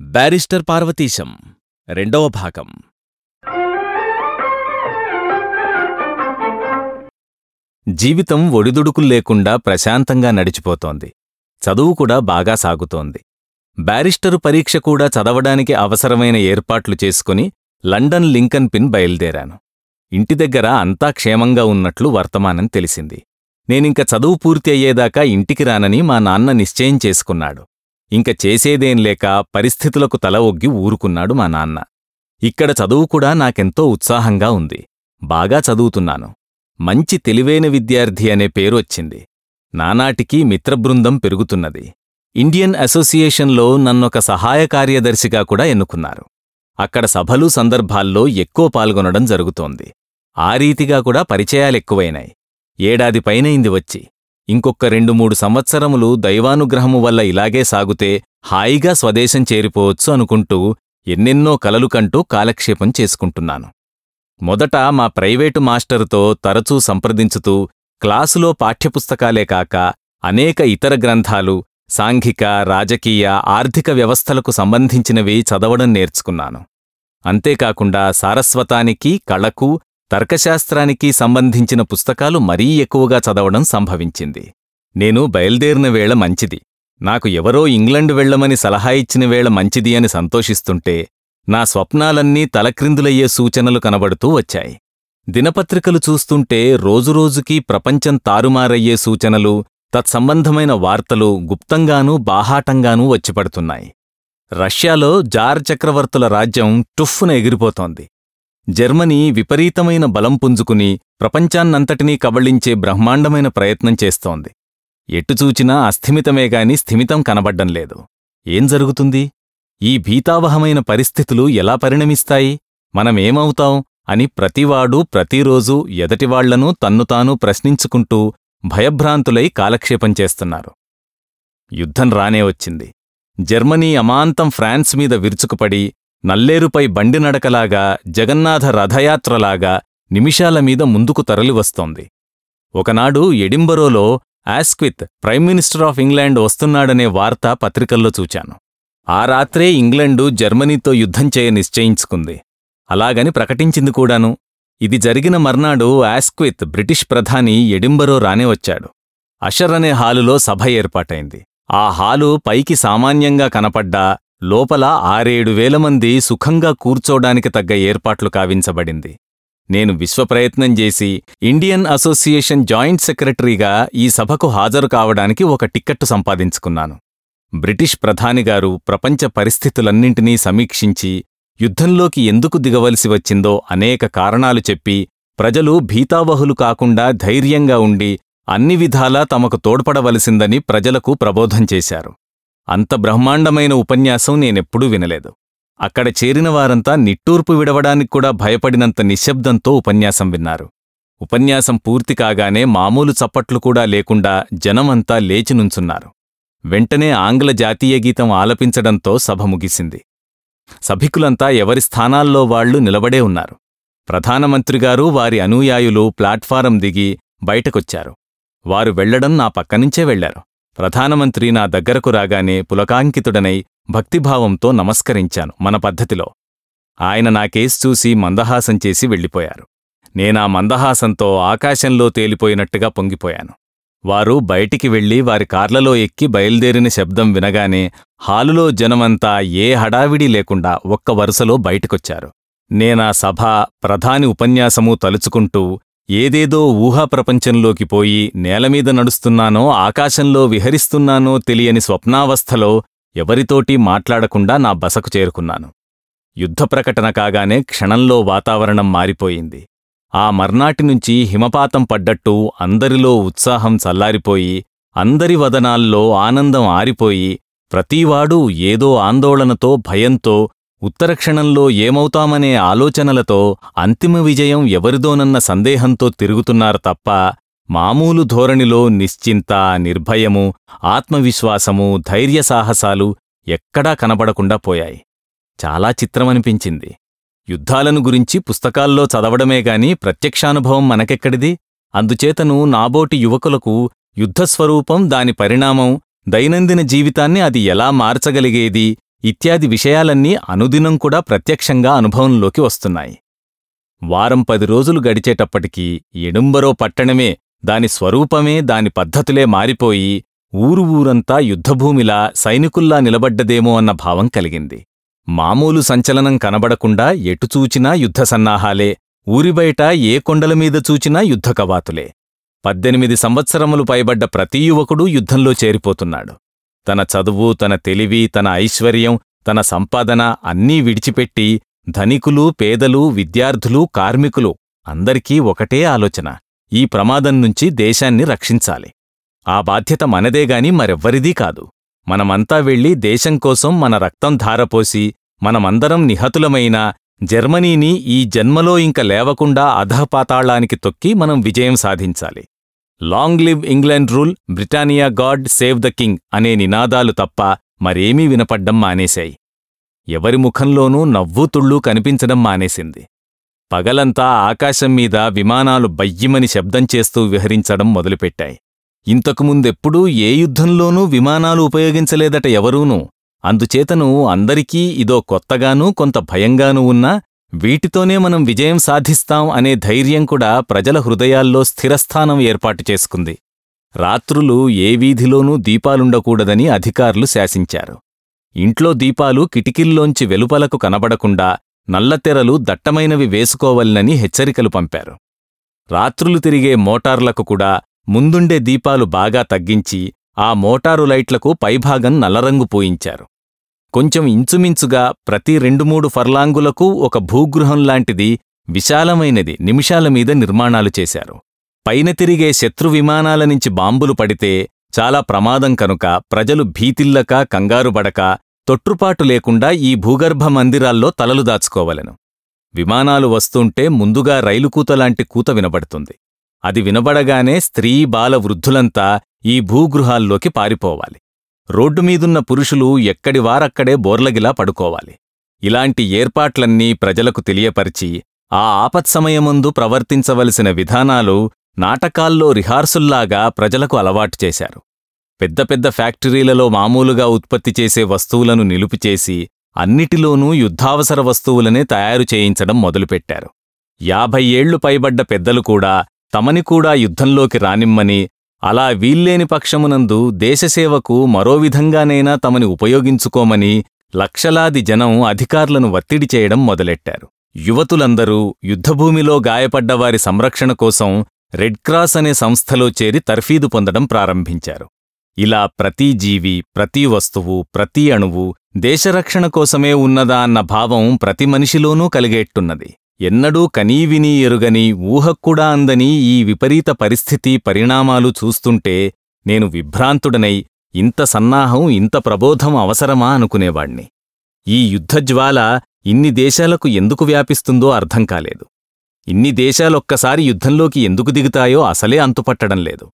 Barrister Parvateesam రెండవ భాగం. జీవితం ఒడిదుడుకులు లేకుండా ప్రశాంతంగా నడిచిపోతోంది. చదువు కూడా బాగా సాగుతోంది. బ్యారిస్టరు పరీక్ష కూడా చదవడానికి అవసరమైన ఏర్పాట్లు చేసుకుని లండన్ లింకన్ పిన్ బయలుదేరాను. ఇంటి దగ్గర అంతా క్షేమంగా ఉన్నట్లు వర్తమానం తెలిసింది. నేనింక చదువు పూర్తి అయ్యేదాకా ఇంటికి రానని మా నాన్న నిశ్చయం చేసుకున్నాడు. ఇంక చేసేదేం లేక పరిస్థితులకు తల ఒగ్గి ఊరుకున్నాడు మా నాన్న. ఇక్కడ చదువు కూడా నాకెంతో ఉత్సాహంగా ఉంది. బాగా చదువుతున్నాను. మంచి తెలివైన విద్యార్థి అనే పేరు వచ్చింది. నానాటికి మిత్రబృందం పెరుగుతున్నది. ఇండియన్ అసోసియేషన్లో నన్నొక సహాయ కార్యదర్శిగా కూడా ఎన్నుకున్నారు. అక్కడ సభలు సందర్భాల్లో ఎక్కువ పాల్గొనడం జరుగుతోంది. ఆ రీతిగా కూడా పరిచయాలెక్కువైనాయి. ఏడాది పైనైంది వచ్చి. ఇంకొక్క రెండు మూడు సంవత్సరములు దైవానుగ్రహము వల్ల ఇలాగే సాగుతే హాయిగా స్వదేశం చేరిపోవచ్చు అనుకుంటూ ఎన్నెన్నో కలలు కంటూ కాలక్షేపం చేసుకుంటున్నాను. మొదట మా ప్రైవేటు మాస్టరుతో తరచూ సంప్రదించుతూ క్లాసులో పాఠ్యపుస్తకాలే కాక అనేక ఇతర గ్రంథాలు సాంఘిక రాజకీయ ఆర్థిక వ్యవస్థలకు సంబంధించినవి చదవడం నేర్చుకున్నాను. అంతేకాకుండా సారస్వతానికి కళకు తర్కశాస్త్రానికి సంబంధించిన పుస్తకాలు మరీ ఎక్కువగా చదవడం సంభవించింది. నేను బయల్దేరిన వేళ మంచిది. నాకు ఎవరో ఇంగ్లండ్ వెళ్ళమని సలహా ఇచ్చిన వేళ మంచిది అని సంతోషిస్తుంటే నా స్వప్నాలన్నీ తలక్రిందులయ్యే సూచనలు కనబడుతూ వచ్చాయి. దినపత్రికలు చూస్తుంటే రోజురోజుకీ ప్రపంచం తారుమారయ్యే సూచనలు తత్సంబంధమైన వార్తలు గుప్తంగానూ బాహాటంగానూ వచ్చిపడుతున్నాయి రష్యాలో జార్ చక్రవర్తుల రాజ్యం టుఫ్ఫున ఎగిరిపోతోంది. జర్మనీ విపరీతమైన బలం పుంజుకుని ప్రపంచాన్నంతటినీ కబళించే బ్రహ్మాండమైన ప్రయత్నం చేస్తోంది. ఎటుచూచినా అస్థిమితమేగాని స్థిమితం కనబడ్డం లేదు. ఏం జరుగుతుంది? ఈ భీతావహమైన పరిస్థితులు ఎలా పరిణమిస్తాయి? మనమేమవుతాం? అని ప్రతివాడూ ప్రతిరోజూ ఎదటివాళ్ళను తన్ను తాను ప్రశ్నించుకుంటూ భయభ్రాంతులై కాలక్షేపం చేస్తున్నారు. యుద్ధం రానే వచ్చింది. జర్మనీ అమాంతం ఫ్రాన్స్ మీద విరుచుకుపడి నల్లేరుపై బండి నడకలాగా జగన్నాథ రథయాత్రలాగా నిమిషాల మీద ముందుకు తరలివస్తోంది ఒకనాడు ఎడింబరోలో Asquith prime minister of England వస్తున్నాడనే వార్త పత్రికల్లో చూచాను. ఆ రాత్రే ఇంగ్లండు జర్మనీతో యుద్ధం చేయ నిశ్చయించుకుంది. అలాగని ప్రకటించింది కూడాను. ఇది జరిగిన మర్నాడు ఆస్క్విత్ బ్రిటిష్ ప్రధాని ఎడింబరో రానే వచ్చాడు. అషర్ అనే హాలులో సభ ఏర్పాటైంది. ఆ హాలు పైకి సామాన్యంగా కనపడ్డా లోపల ఆరేడు వేల మంది సుఖంగా కూర్చోడానికి తగ్గ ఏర్పాట్లు కావించబడింది. నేను విశ్వప్రయత్నం చేసి ఇండియన్ అసోసియేషన్ జాయింట్ సెక్రటరీగా ఈ సభకు హాజరు కావడానికి ఒక టిక్కెట్టు సంపాదించుకున్నాను. బ్రిటిష్ ప్రధానిగారు ప్రపంచ పరిస్థితులన్నింటినీ సమీక్షించి యుద్ధంలోకి ఎందుకు దిగవలసి వచ్చిందో అనేక కారణాలు చెప్పి ప్రజలు భీతావహులు కాకుండా ధైర్యంగా ఉండి అన్ని విధాలా తమకు తోడ్పడవలసిందని ప్రజలకు ప్రబోధం చేశారు. అంత బ్రహ్మాండమైన ఉపన్యాసం నేనెప్పుడూ వినలేదు. అక్కడ చేరిన వారంతా నిట్టూర్పు విడవడానికి కూడా భయపడినంత నిశ్శబ్దంతో ఉపన్యాసం విన్నారు. ఉపన్యాసం పూర్తి కాగానే మామూలు చప్పట్లు కూడా లేకుండా జనమంతా లేచి నుంచున్నారు. వెంటనే ఆంగ్ల జాతీయ గీతం ఆలపించడంతో సభ ముగిసింది. సభికులంతా ఎవరి స్థానాల్లో వాళ్ళు నిలబడే ఉన్నారు. ప్రధానమంత్రిగారు వారి అనుయాయులు ప్లాట్ఫారం దిగి బయటకొచ్చారు. వారు వెళ్ళడం నా పక్కనుంచే వెళ్ళారు. ప్రధానమంత్రి నా దగ్గరకు రాగానే పులకాంకితుడనై భక్తిభావంతో నమస్కరించాను మన పద్ధతిలో. ఆయన నా కేసు చూసి మందహాసం చేసి వెళ్ళిపోయారు. నేనా మందహాసంతో ఆకాశంలో తేలిపోయినట్టుగా పొంగిపోయాను. వారు బయటికి వెళ్ళి వారి కార్లలో ఎక్కి బయల్దేరిన శబ్దం వినగానే హాలులో జనమంతా ఏ హడావిడి లేకుండా ఒక్క వరుసలో బయటకొచ్చారు. నేనా సభ ప్రధాని ఉపన్యాసమూ తలుచుకుంటూ ఏదేదో ఊహా ప్రపంచంలోకి పోయి నేలమీద నడుస్తున్నానో ఆకాశంలో విహరిస్తున్నానో తెలియని స్వప్నావస్థలో ఎవరితోటీ మాట్లాడకుండా నా బసకు చేరుకున్నాను. యుద్ధ ప్రకటన కాగానే క్షణంలో వాతావరణం మారిపోయింది. ఆ మర్నాటి నుంచి హిమపాతం పడ్డట్టు అందరిలో ఉత్సాహం చల్లారిపోయి అందరి వదనాల్లో ఆనందం ఆరిపోయి ప్రతీవాడూ ఏదో ఆందోళనతో భయంతో ఉత్తరక్షణంలో ఏమవుతామనే ఆలోచనలతో అంతిమ విజయం ఎవరిదోనన్న సందేహంతో తిరుగుతున్నారు తప్ప మామూలు ధోరణిలో నిశ్చింత నిర్భయము ఆత్మవిశ్వాసము ధైర్యసాహసాలు ఎక్కడా కనబడకుండా పోయాయి. చాలా చిత్రమనిపించింది. యుద్ధాలను గురించి పుస్తకాల్లో చదవడమే గాని ప్రత్యక్షానుభవం మనకెక్కడిది? అందుచేతను నాబోటి యువకులకు యుద్ధస్వరూపం దాని పరిణామం దైనందిన జీవితాన్ని అది ఎలా మార్చగలిగేది? ఇత్యాది విషయాలన్నీ అనుదినం కూడా ప్రత్యక్షంగా అనుభవంలోకి వస్తున్నాయి. వారం పది రోజులు గడిచేటప్పటికీ ఎడుంబరో పట్టణమే దాని స్వరూపమే దాని పద్ధతులే మారిపోయి ఊరు ఊరంతా యుద్ధభూమిలా సైనికుల్లా నిలబడ్డదేమో అన్న భావం కలిగింది. మామూలు సంచలనం కనబడకుండా ఎటుచూచినా యుద్ధ సన్నాహాలే ఊరిబయట ఏ కొండలమీద చూచినా యుద్ధ కవాతులే. పద్దెనిమిది సంవత్సరములు పైబడ్డ ప్రతి యువకుడూ యుద్ధంలో చేరిపోతున్నాడు. తన చదువు తన తెలివి తన ఐశ్వర్యం తన సంపాదన అన్నీ విడిచిపెట్టి ధనికులు పేదలు విద్యార్థులు కార్మికులు అందరికీ ఒకటే ఆలోచన. ఈ ప్రమాదం నుంచి దేశాన్ని రక్షించాలి. ఆ బాధ్యత మనదేగాని మరెవ్వరిదీ కాదు. మనమంతా వెళ్ళి దేశం కోసం మన రక్తం ధారపోసి మనమందరం నిహతులమైన జర్మనీని ఈ జన్మలో ఇంక లేవకుండా అధపాతాళానికి తొక్కి మనం విజయం సాధించాలి. Long live England rule Britannia God save the king అనే నినాదాలు తప్ప మరేమీ వినపడ్డం మానేశాయి. ఎవరి ముఖంలోనూ నవ్వుతుళ్ళూ కనిపించడం మానేసింది. పగలంతా ఆకాశం మీద విమానాలు బయ్యిమని శబ్దం చేస్తూ విహరించడం మొదలుపెట్టాయి. ఇంతకుముందెప్పుడూ ఏ యుద్ధంలోనూ విమానాలు ఉపయోగించలేదట ఎవరూనూ. అందుచేతను అందరికీ ఇదో కొత్తగానూ కొంత భయంగానూ ఉన్నా వీటితోనే మనం విజయం సాధిస్తాం అనే ధైర్యం కూడా ప్రజల హృదయాల్లో స్థిరస్థానం ఏర్పాటు చేసుకుంది. రాత్రులు ఏ వీధిలోనూ దీపాలుండకూడదని అధికారులు శాసించారు. ఇంట్లో దీపాలు కిటికీల్లోంచి వెలుపలకు కనబడకుండా నల్లతెరలు దట్టమైనవి వేసుకోవలనని హెచ్చరికలు పంపారు. రాత్రులు తిరిగే మోటార్లకు కూడా ముందుండే దీపాలు బాగా తగ్గించి ఆ మోటారు లైట్లకు పైభాగం నల్లరంగు పూయించారు. కొంచెం ఇంచుమించుగా ప్రతి రెండు మూడు ఫర్లాంగులకు ఒక భూగృహం లాంటిది విశాలమైనది నిమిషాల మీద నిర్మాణాలు చేశారు. పైన తిరిగే శత్రు విమానాల నుంచి బాంబులు పడితే చాలా ప్రమాదం కనుక ప్రజలు భీతిల్లక కంగారుబడక తొట్టుపాటు లేకుండా ఈ భూగర్భ మందిరాల్లో తలలు దాచుకోవలెను. విమానాలు వస్తుంటే ముందుగా రైలుకూతలాంటి కూత వినబడుతుంది. అది వినబడగానే స్త్రీ బాల వృద్ధులంతా ఈ భూగృహాల్లోకి పారిపోవాలి. రోడ్డు మీదున్న పురుషులు ఎక్కడివారక్కడే బోర్లగిలా పడుకోవాలి. ఇలాంటి ఏర్పాట్లన్నీ ప్రజలకు తెలియపరిచి ఆ ఆపత్సమయముందు ప్రవర్తించవలసిన విధానాలు నాటకాల్లో రిహార్సుల్లాగా ప్రజలకు అలవాటు చేశారు. పెద్ద పెద్ద ఫ్యాక్టరీలలో మామూలుగా ఉత్పత్తి చేసే వస్తువులను నిలుపుచేసి అన్నిటిలోనూ యుద్ధావసర వస్తువులనే తయారు చేయించడం మొదలుపెట్టారు. యాభై ఏళ్ళు పైబడ్డ పెద్దలు కూడా తమని కూడా యుద్ధంలోకి రానిమ్మని అలా వీల్లేని పక్షమునందు దేశసేవకు మరో విధంగానైనా తమని ఉపయోగించుకోమని లక్షలాది జనం అధికారులను వత్తిడి చేయడం మొదలెట్టారు. యువతులందరూ యుద్ధభూమిలో గాయపడ్డవారి సంరక్షణ కోసం రెడ్ క్రాస్ అనే సంస్థలో చేరి తర్ఫీదు పొందడం ప్రారంభించారు. ఇలా ప్రతి జీవి ప్రతి వస్తువు ప్రతి అణువు దేశరక్షణ కోసమే ఉన్నదా అన్న భావం ప్రతి మనిషిలోనూ కలిగేట్టున్నది. ఎన్నడూ కనీవినీ ఎరుగని ఊహక్కూడా అందని ఈ విపరీత పరిస్థితి పరిణామాలు చూస్తుంటే నేను విభ్రాంతుడనై ఇంత సన్నాహం ఇంత ప్రబోధం అవసరమా అనుకునేవాణ్ణి. ఈ యుద్ధజ్వాల ఇన్ని దేశాలకు ఎందుకు వ్యాపిస్తుందో అర్థం కాలేదు. ఇన్ని దేశాలొక్కసారి యుద్ధంలోకి ఎందుకు దిగుతాయో అసలే అంతుపట్టడం లేదు.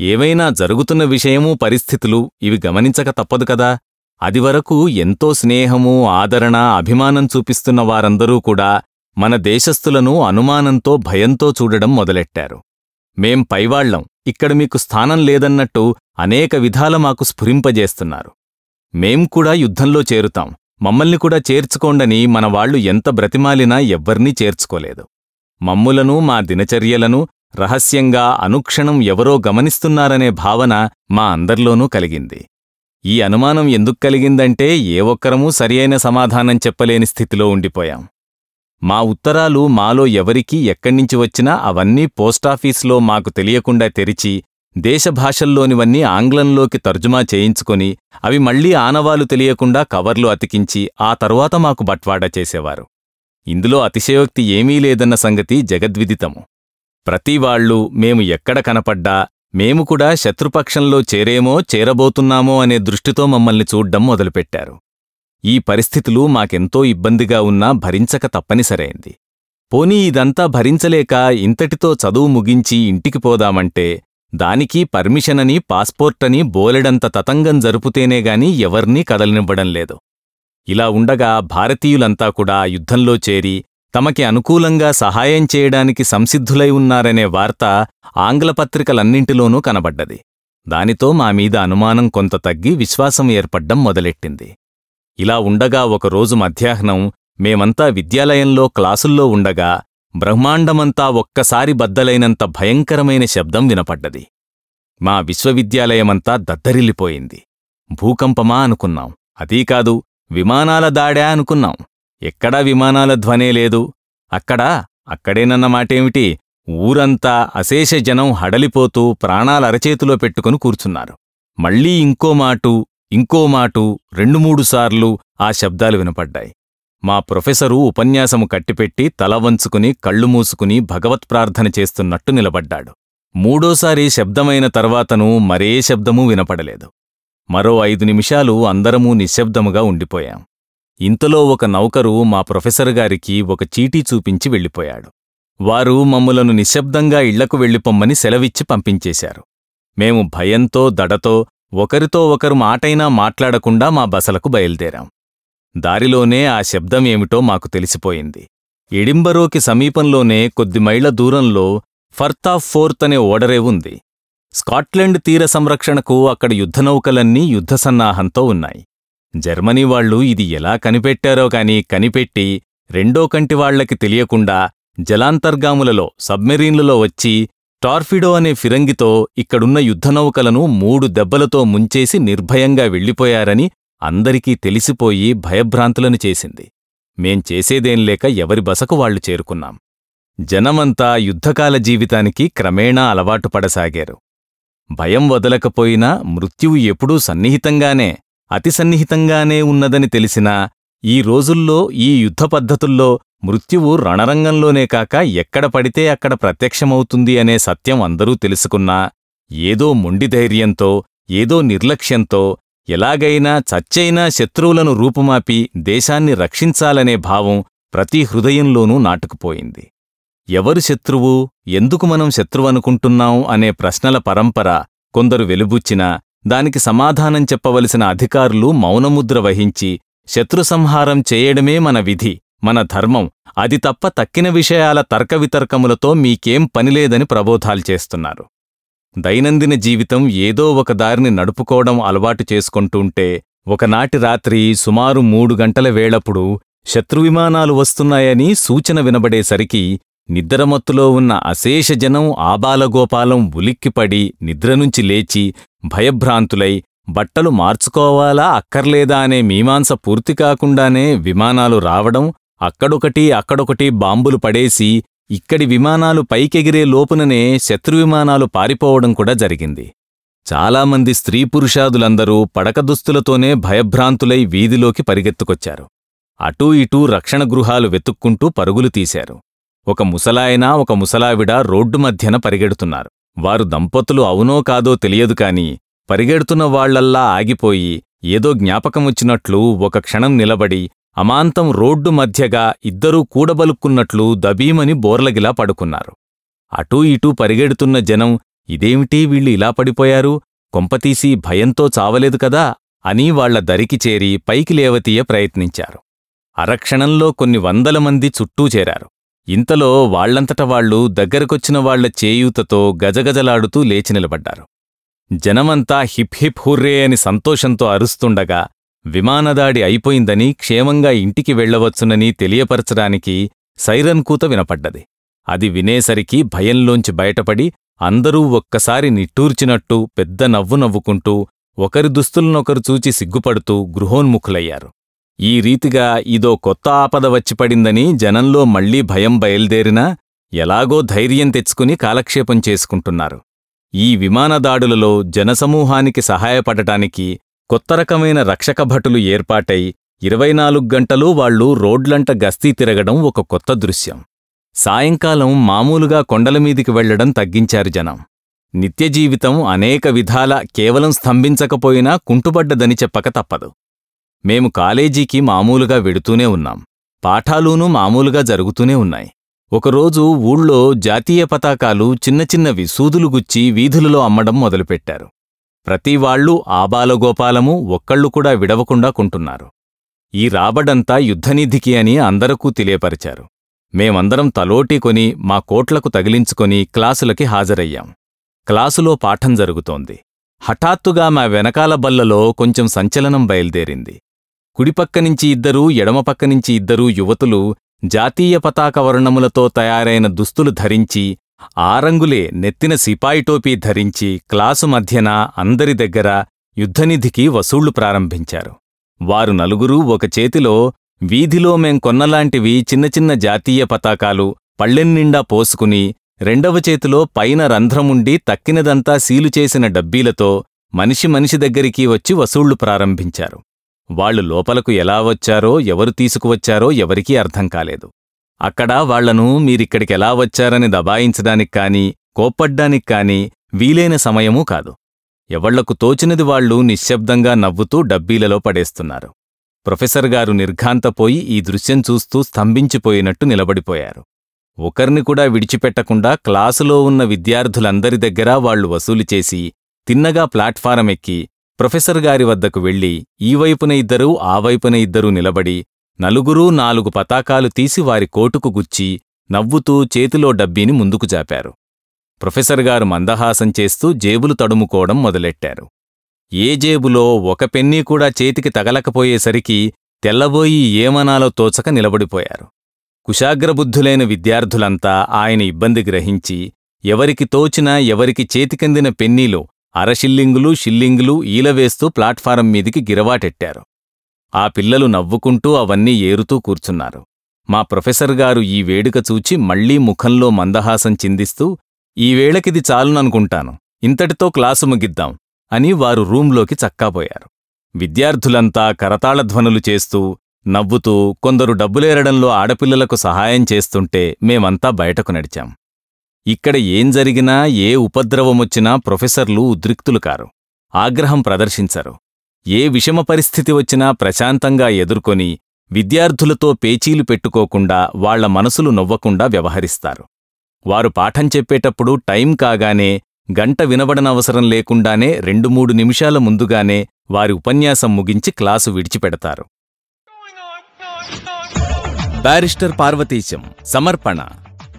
ఏవైనా జరుగుతున్న విషయమూ పరిస్థితులు ఇవి గమనించక తప్పదు కదా. అదివరకు ఎంతో స్నేహము ఆదరణ అభిమానం చూపిస్తున్న వారందరూ కూడా మన దేశస్థులను అనుమానంతో భయంతో చూడడం మొదలెట్టారు. మేం పైవాళ్ళం ఇక్కడ మీకు స్థానం లేదన్నట్టు అనేక విధాల మాకు స్ఫురింపజేస్తున్నారు. మేం కూడా యుద్ధంలో చేరుతాం. మమ్మల్ని కూడా చేర్చుకోండని మన వాళ్ళు ఎంత బ్రతిమాలినా ఎవ్వర్నీ చేర్చుకోలేదు. మమ్ములను మా దినచర్యలను రహస్యంగా అనుక్షణం ఎవరో గమనిస్తున్నారనే భావన మా అందర్లోనూ కలిగింది. ఈ అనుమానం ఎందుకు కలిగిందంటే ఏ ఒక్కరమూ సరియైన సమాధానం చెప్పలేని స్థితిలో ఉండిపోయాం. మా ఉత్తరాలు మాలో ఎవరికి ఎక్కడ్నించి వచ్చినా అవన్నీ పోస్టాఫీసులో మాకు తెలియకుండా తెరిచి దేశభాషల్లోనివన్నీ ఆంగ్లంలోకి తర్జుమా చేయించుకొని అవి మళ్ళీ ఆనవాలు తెలియకుండా కవర్లు అతికించి ఆ తరువాత మాకు బట్వాడా చేసేవారు. ఇందులో అతిశయోక్తి ఏమీ లేదన్న సంగతి జగద్విదితము. ప్రతివాళ్ళూ మేము ఎక్కడ కనపడ్డా మేము కూడా శత్రుపక్షంలో చేరేమో చేరబోతున్నామో అనే దృష్టితో మమ్మల్ని చూడ్డం మొదలుపెట్టారు. ఈ పరిస్థితులు మాకెంతో ఇబ్బందిగా ఉన్నా భరించక తప్పనిసరైంది. పోనీ ఇదంతా భరించలేక ఇంతటితో చదువు ముగించి ఇంటికి పోదామంటే దానికి పర్మిషనని పాస్పోర్టని బోలెడంత తతంగం జరుపుతేనేగాని ఎవర్నీ కదలనివ్వడం లేదు. ఇలా ఉండగా భారతీయులంతా కూడా యుద్ధంలో చేరి తమకి అనుకూలంగా సహాయం చేయడానికి సంసిద్ధులై ఉన్నారనే వార్త ఆంగ్లపత్రికలన్నింటిలోనూ కనబడ్డది. దానితో మామీద అనుమానం కొంత తగ్గి విశ్వాసం ఏర్పడ్డం మొదలెట్టింది. ఇలా ఉండగా ఒకరోజు మధ్యాహ్నం మేమంతా విద్యాలయంలో క్లాసుల్లో ఉండగా బ్రహ్మాండమంతా ఒక్కసారి బద్దలైనంత భయంకరమైన శబ్దం వినపడ్డది. మా విశ్వవిద్యాలయమంతా దద్దరిల్లిపోయింది. భూకంపమా అనుకున్నాం. అదీకాదు విమానాల దాడా అనుకున్నాం. ఎక్కడా విమానాల ధ్వనే లేదు. అక్కడా అక్కడేనన్న మాటేమిటి? ఊరంతా అశేష జనం హడలిపోతూ ప్రాణాలరచేతిలో పెట్టుకుని కూర్చున్నారు. మళ్ళీ ఇంకో మాటు ఇంకో మాటు రెండు మూడు సార్లు ఆ శబ్దాలు వినపడ్డాయి. మా ప్రొఫెసరు ఉపన్యాసము కట్టిపెట్టి తల వంచుకుని కళ్ళు మూసుకుని భగవత్ప్రార్థన చేస్తున్నట్టు నిలబడ్డాడు. మూడోసారి శబ్దమైన తర్వాతను మరే శబ్దమూ వినపడలేదు. మరో ఐదు నిమిషాలు అందరమూ నిశ్శబ్దముగా ఉండిపోయాం. ఇంతలో ఒక నౌకరు మా ప్రొఫెసర్ గారికి ఒక చీటీ చూపించి వెళ్ళిపోయాడు. వారు మమ్ములను నిశ్శబ్దంగా ఇళ్ళకు వెళ్ళిపొమ్మని సెలవిచ్చి పంపించేశారు. మేము భయంతో దడతో ఒకరితో ఒకరు మాటైనా మాట్లాడకుండా మా బసలకు బయలుదేరాం. దారిలోనే ఆ శబ్దం ఏమిటో మాకు తెలిసిపోయింది. ఎడింబరోకి సమీపంలోనే కొద్ది మైళ్ళ దూరంలో ఫర్తా ఫోర్త్ అనే ఓడరే ఉంది. స్కాట్లాండ్ తీర సంరక్షణకు అక్కడ యుద్ధనౌకలన్నీ యుద్ధ సన్నాహంతో ఉన్నాయి. జర్మనీ వాళ్ళు ఇది ఎలా కనిపెట్టారో కాని కనిపెట్టి రెండో కంటివాళ్ళకి తెలియకుండా జలాంతర్గాములలో సబ్మెరీన్లలో వచ్చి టార్ఫిడో అనే ఫిరంగితో ఇక్కడున్న యుద్ధనౌకలను మూడు దెబ్బలతో ముంచేసి నిర్భయంగా వెళ్ళిపోయారని అందరికీ తెలిసిపోయి భయభ్రాంతులను చేసింది. మేం చేసేదేం లేక ఎవరి బసకు వాళ్ళు చేరుకున్నాం. జనమంతా యుద్ధకాల జీవితానికి క్రమేణా అలవాటు పడసాగారు. భయం వదలకపోయినా మృత్యువు ఎప్పుడూ సన్నిహితంగానే అతి సన్నిహితంగానే ఉన్నదని తెలిసినా ఈ రోజుల్లో ఈ యుద్ధ పద్ధతుల్లో మృత్యువు రణరంగంలోనే కాక ఎక్కడ పడితే అక్కడ ప్రత్యక్షమవుతుంది అనే సత్యం అందరూ తెలుసుకున్నా ఏదో మొండి ధైర్యంతో ఏదో నిర్లక్ష్యంతో ఎలాగైనా చచ్చైనా శత్రువులను రూపుమాపి దేశాన్ని రక్షించాలనే భావం ప్రతి హృదయంలోనూ నాటుకుపోయింది. ఎవరు శత్రువు ఎందుకు మనం శత్రువనుకుంటున్నాం అనే ప్రశ్నల పరంపర కొందరు వెలుబుచ్చినా దానికి సమాధానం చెప్పవలసిన అధికారులు మౌనముద్ర వహించి శత్రుసంహారం చేయడమే మన విధి. మన ధర్మం అది తప్ప తక్కిన విషయాల తర్కవితర్కములతో మీకేం పనిలేదని ప్రబోధాలు చేస్తున్నారు. దైనందిన జీవితం ఏదో ఒక దారిని నడుపుకోవడం అలవాటు చేసుకుంటుంటే ఒకనాటి రాత్రి సుమారు మూడు గంటల వేళప్పుడు శత్రువిమానాలు వస్తున్నాయని సూచన వినబడేసరికి నిద్రమత్తులో ఉన్న అశేష జనం ఆబాలగోపాలం ఉలిక్కిపడి నిద్రనుంచి లేచి భయభ్రాంతులై బట్టలు మార్చుకోవాలా అక్కర్లేదా అనే మీమాంస పూర్తి కాకుండానే విమానాలు రావడం అక్కడొకటి అక్కడొకటి బాంబులు పడేసి ఇక్కడి విమానాలు పైకెగిరే లోపుననే శత్రువిమానాలు పారిపోవడం కూడా జరిగింది. చాలామంది స్త్రీ పురుషాదులందరూ పడక దుస్తులతోనే భయభ్రాంతులై వీధిలోకి పరిగెత్తుకొచ్చారు. అటూ ఇటూ రక్షణ గృహాలు వెతుక్కుంటూ పరుగులు తీశారు. ఒక ముసలాయన ఒక ముసలావిడ రోడ్డు మధ్యన పరిగెడుతున్నారు. వారు దంపతులు అవునో కాదో తెలియదు కాని పరిగెడుతున్న వాళ్ళల్లా ఆగిపోయి ఏదో జ్ఞాపకం వచ్చినట్లు ఒక క్షణం నిలబడి అమాంతం రోడ్డు మధ్యగా ఇద్దరూ కూడబలుక్కున్నట్లు దబీమని బోర్లగిలా పడుకున్నారు. అటూ ఇటూ పరిగెడుతున్న జనం ఇదేమిటి వీళ్ళు ఇలా పడిపోయారు? కొంపతీసి భయంతో చావలేదు కదా? అని వాళ్ళ దరికి చేరి పైకి లేవతీయ ప్రయత్నించారు. అరక్షణంలో కొన్ని వందల మంది చుట్టూ చేరారు. ఇంతలో వాళ్ళంతట వాళ్ళు దగ్గరకొచ్చిన వాళ్ళ చేయూతతో గజగజలాడుతూ లేచి నిలబడ్డారు. జనమంతా హిప్ హిప్ హుర్రే అని సంతోషంతో అరుస్తుండగా విమానదాడి అయిపోయిందని క్షేమంగా ఇంటికి వెళ్ళవచ్చునని తెలియపరచడానికి సైరన్ కూత వినపడ్డది. అది వినేసరికి భయంలోంచి బయటపడి అందరూ ఒక్కసారి నిట్టూర్చినట్టు పెద్ద నవ్వు నవ్వుకుంటూ ఒకరి దుస్తులనొకరు చూచి సిగ్గుపడుతూ గృహోన్ముఖులయ్యారు. ఈ రీతిగా ఇదో కొత్త ఆపద వచ్చిపడిందని జనంలో మళ్ళీ భయం బయల్దేరినా ఎలాగో ధైర్యం తెచ్చుకుని కాలక్షేపం చేసుకుంటున్నారు. ఈ విమానదాడులలో జనసమూహానికి సహాయపడటానికి కొత్త రకమైన రక్షక భటులు ఏర్పాటై ఇరవై నాలుగు గంటలూ వాళ్ళు రోడ్లంట గస్తీ తిరగడం ఒక కొత్త దృశ్యం. సాయంకాలం మామూలుగా కొండలమీదికి వెళ్ళడం తగ్గించారు జనం. నిత్యజీవితం అనేక విధాల కేవలం స్తంభించకపోయినా కుంటుపడ్డదని చెప్పక తప్పదు. మేము కాలేజీకి మామూలుగా వెడుతూనే ఉన్నాం. పాఠాలూనూ మామూలుగా జరుగుతూనే ఉన్నాయి. ఒకరోజు ఊళ్ళో జాతీయ పతాకాలు చిన్న చిన్నవి సూదులు గుచ్చి వీధులలో అమ్మడం మొదలుపెట్టారు. ప్రతివాళ్ళూ ఆబాలగోపాలము ఒక్కళ్ళు కూడా విడవకుండా కొంటున్నారు. ఈ రాబడంతా యుద్ధనిధికి అని అందరకూ తెలియపరిచారు. మేమందరం తలోటి కొని మా కోట్లకు తగిలించుకొని క్లాసులకి హాజరయ్యాం. క్లాసులో పాఠం జరుగుతోంది. హఠాత్తుగా మా వెనకాల బల్లలో కొంచెం సంచలనం బయల్దేరింది. కుడిపక్కనించి ఇద్దరూ ఎడమపక్కనించి ఇద్దరూ యువతులు జాతీయ పతాక వర్ణములతో తయారైన దుస్తులు ధరించి ఆ రంగులే నెత్తిన సిపాయి టోపీ ధరించి క్లాసు మధ్యన అందరి దగ్గర యుద్ధనిధికి వసూళ్ళు ప్రారంభించారు. వారు నలుగురూ ఒక చేతిలో వీధిలో మేం కొన్నలాంటివి చిన్న చిన్న జాతీయ పతాకాలు పళ్ళెన్నిండా పోసుకుని రెండవ చేతిలో పైన రంధ్రముండి తక్కినదంతా సీలు చేసిన డబ్బీలతో మనిషి మనిషి దగ్గరికి వచ్చి వసూళ్ళు ప్రారంభించారు. వాళ్ళు లోపలకు ఎలా వచ్చారో ఎవరు తీసుకువచ్చారో ఎవరికీ అర్థం కాలేదు. అక్కడ వాళ్ళను మీరిక్కడికెలా వచ్చారని దబాయించడానికి కానీ కోప్పడ్డానికి కానీ వీలైన సమయమూ కాదు. ఎవళ్ళకు తోచినది వాళ్ళు నిశ్శబ్దంగా నవ్వుతూ డబ్బీలలో పడేస్తున్నారు. ప్రొఫెసర్ గారు నిర్ఘాంతపోయి ఈ దృశ్యం చూస్తూ స్తంభించిపోయినట్టు నిలబడిపోయారు. ఒకర్ని కూడా విడిచిపెట్టకుండా క్లాసులో ఉన్న విద్యార్థులందరి దగ్గర వాళ్ళు వసూలు చేసి తిన్నగా ప్లాట్ఫారం ఎక్కి ప్రొఫెసర్ గారి వద్దకు వెళ్ళి ఈ వైపున ఇద్దరూ ఆ వైపున ఇద్దరూ నిలబడి నలుగురూ నాలుగు పతాకాలు తీసి వారి కోటుకు గుచ్చి నవ్వుతూ చేతిలో డబ్బీని ముందుకు జాపారు. ప్రొఫెసర్ గారు మందహాసం చేస్తూ జేబులు తడుముకోవడం మొదలెట్టారు. ఏ జేబులో ఒక పెన్నీ కూడా చేతికి తగలకపోయేసరికి తెల్లబోయి ఏమనాలో తోచక నిలబడిపోయారు. కుశాగ్రబుద్ధులైన విద్యార్థులంతా ఆయన ఇబ్బంది గ్రహించి ఎవరికి తోచినా ఎవరికి చేతికందిన పెన్నీలో అరషిల్లింగులు షిల్లింగులు ఈలవేస్తూ ప్లాట్ఫారం మీదికి గిరవాటెట్టారు. ఆ పిల్లలు నవ్వుకుంటూ అవన్నీ ఏరుతూ కూర్చున్నారు. మా ప్రొఫెసర్ గారు ఈ వేడుక చూచి మళ్ళీ ముఖంలో మందహాసం చిందిస్తూ ఈ వేళకిది చాలుననుకుంటాను. ఇంతటితో క్లాసు ముగిద్దాం అని వారు రూంలోకి చక్కాపోయారు విద్యార్థులంతా కరతాళధ్వనులు చేస్తూ నవ్వుతూ కొందరు డబ్బులేరడంలో ఆడపిల్లలకు సహాయం చేస్తుంటే మేమంతా బయటకు నడిచాం. ఇక్కడ ఏం జరిగినా ఏ ఉపద్రవమొచ్చినా ప్రొఫెసర్లు ఉద్రిక్తులు కారు. ఆగ్రహం ప్రదర్శించరు. ఏ విషమ పరిస్థితి వచ్చినా ప్రశాంతంగా ఎదుర్కొని విద్యార్థులతో పేచీలు పెట్టుకోకుండా వాళ్ళ మనసులు నొవ్వకుండా వ్యవహరిస్తారు. వారు పాఠం చెప్పేటప్పుడు టైం కాగానే గంట వినబడనవసరం లేకుండానే రెండు మూడు నిమిషాల ముందుగానే వారి ఉపన్యాసం ముగించి క్లాసు విడిచిపెడతారు. బారిస్టర్ పార్వతీశం సమర్పణ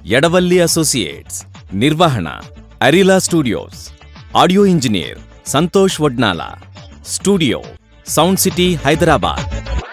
ఎడవల్లి అసోసియేట్స్ నిర్వహణ అరిలా studios audio engineer Santosh Vadnala. Studio sound city Hyderabad